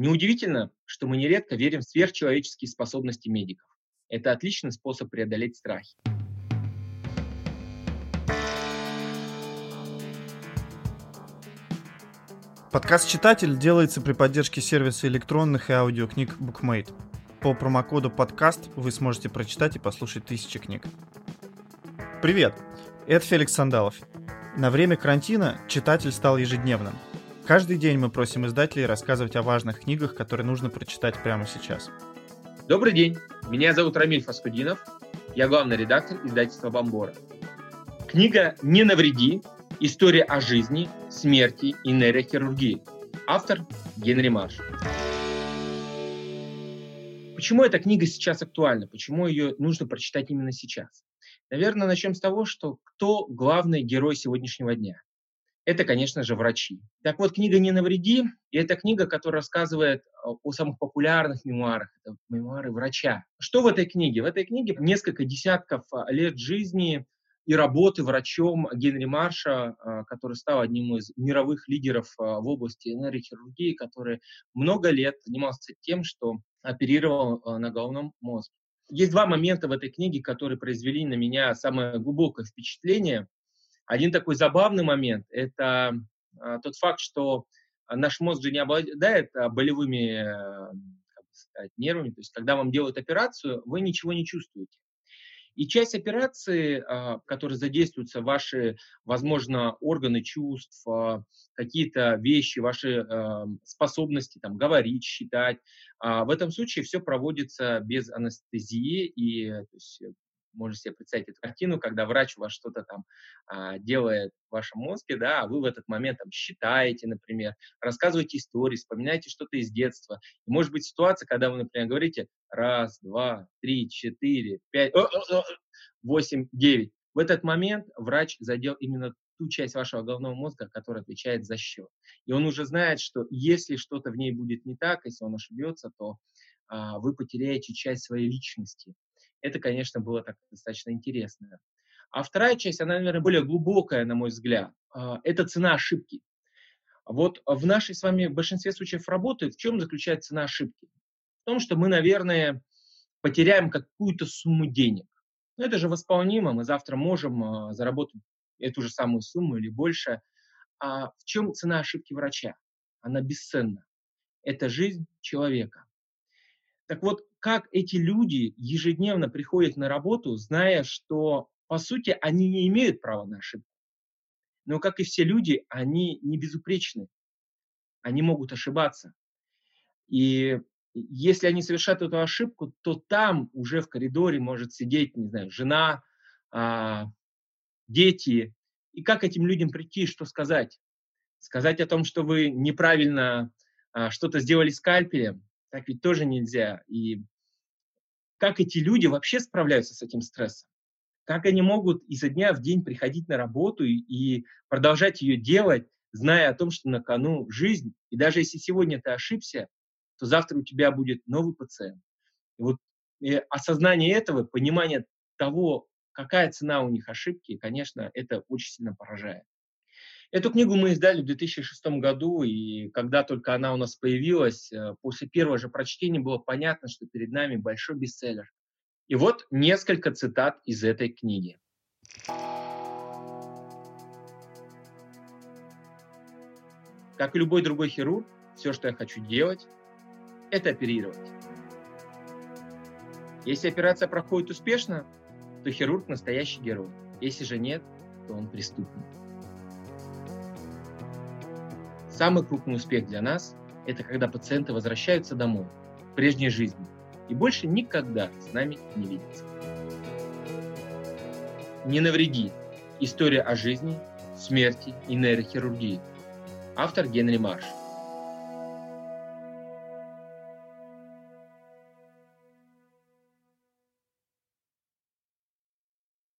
Неудивительно, что мы нередко верим в сверхчеловеческие способности медиков. Это отличный способ преодолеть страхи. Подкаст «Читатель» делается при поддержке сервиса электронных и аудиокниг BookMate. По промокоду «Подкаст» вы сможете прочитать и послушать тысячи книг. Привет! Это Феликс Сандалов. На время карантина «Читатель» стал ежедневным. Каждый день мы просим издателей рассказывать о важных книгах, которые нужно прочитать прямо сейчас. Добрый день! Меня зовут Рамиль Фаскудинов. Я главный редактор издательства «Бомбора». Книга «Не навреди. История о жизни, смерти и нейрохирургии». Автор Генри Марш. Почему эта книга сейчас актуальна? Почему ее нужно прочитать именно сейчас? Наверное, начнем с того, что кто главный герой сегодняшнего дня? Это, конечно же, врачи. Так вот, книга «Не навреди» — это книга, которая рассказывает э, о самых популярных мемуарах. Это мемуары врача. Что в этой книге? В этой книге несколько десятков э, лет жизни и работы врачом Генри Марша, э, который стал одним из мировых лидеров в области нейрохирургии, который много лет занимался тем, что оперировал на головном мозге. Есть два момента в этой книге, которые произвели на меня самое глубокое впечатление. Один такой забавный момент – это а, тот факт, что наш мозг же не обладает а, болевыми э, как сказать, нервами. То есть, когда вам делают операцию, вы ничего не чувствуете. И часть операции, а, которой задействуются ваши, возможно, органы чувств, какие-то вещи, ваши способности там, говорить, считать, в этом случае все проводится без анестезии, и то есть, можете себе представить эту картину, когда врач у вас что-то там а, делает в вашем мозге, да, а вы в этот момент там считаете, например, рассказываете истории, вспоминаете что-то из детства. И может быть ситуация, когда вы, например, говорите раз, два, три, четыре, пять, восемь, девять. В этот момент врач задел именно ту часть вашего головного мозга, которая отвечает за счет. И он уже знает, что если что-то в ней будет не так, если он ошибется, то а, вы потеряете часть своей личности. Это, конечно, было так достаточно интересно. А вторая часть, она, наверное, более глубокая, на мой взгляд. А, это цена ошибки. Вот в нашей с вами в большинстве случаев работы в чем заключается цена ошибки? В том, что мы, наверное, потеряем какую-то сумму денег. Но это же восполнимо, мы завтра можем а, заработать эту же самую сумму или больше. А в чем цена ошибки врача? Она бесценна. Это жизнь человека. Так вот, как эти люди ежедневно приходят на работу, зная, что, по сути, они не имеют права на ошибку. Но, как и все люди, они не безупречны. Они могут ошибаться. И если они совершают эту ошибку, то там уже в коридоре может сидеть, не знаю, жена, а, дети. И как этим людям прийти, что сказать? Сказать о том, что вы неправильно а, что-то сделали скальпелем, так ведь тоже нельзя. И как эти люди вообще справляются с этим стрессом? Как они могут изо дня в день приходить на работу и, и продолжать ее делать, зная о том, что на кону жизнь, и даже если сегодня ты ошибся, то завтра у тебя будет новый пациент. И вот и осознание этого, понимание того, какая цена у них ошибки, конечно, это очень сильно поражает. Эту книгу мы издали в 2006 году, и когда только она у нас появилась, э, после первого же прочтения было понятно, что перед нами большой бестселлер. И вот несколько цитат из этой книги. Как и любой другой хирург, все, что я хочу делать, это оперировать. Если операция проходит успешно, то хирург настоящий герой. Если же нет, то он преступник. Самый крупный успех для нас – это когда пациенты возвращаются домой, в прежней жизни, и больше никогда с нами не видятся. «Не навреди. История о жизни, смерти и нейрохирургии». Автор Генри Марш.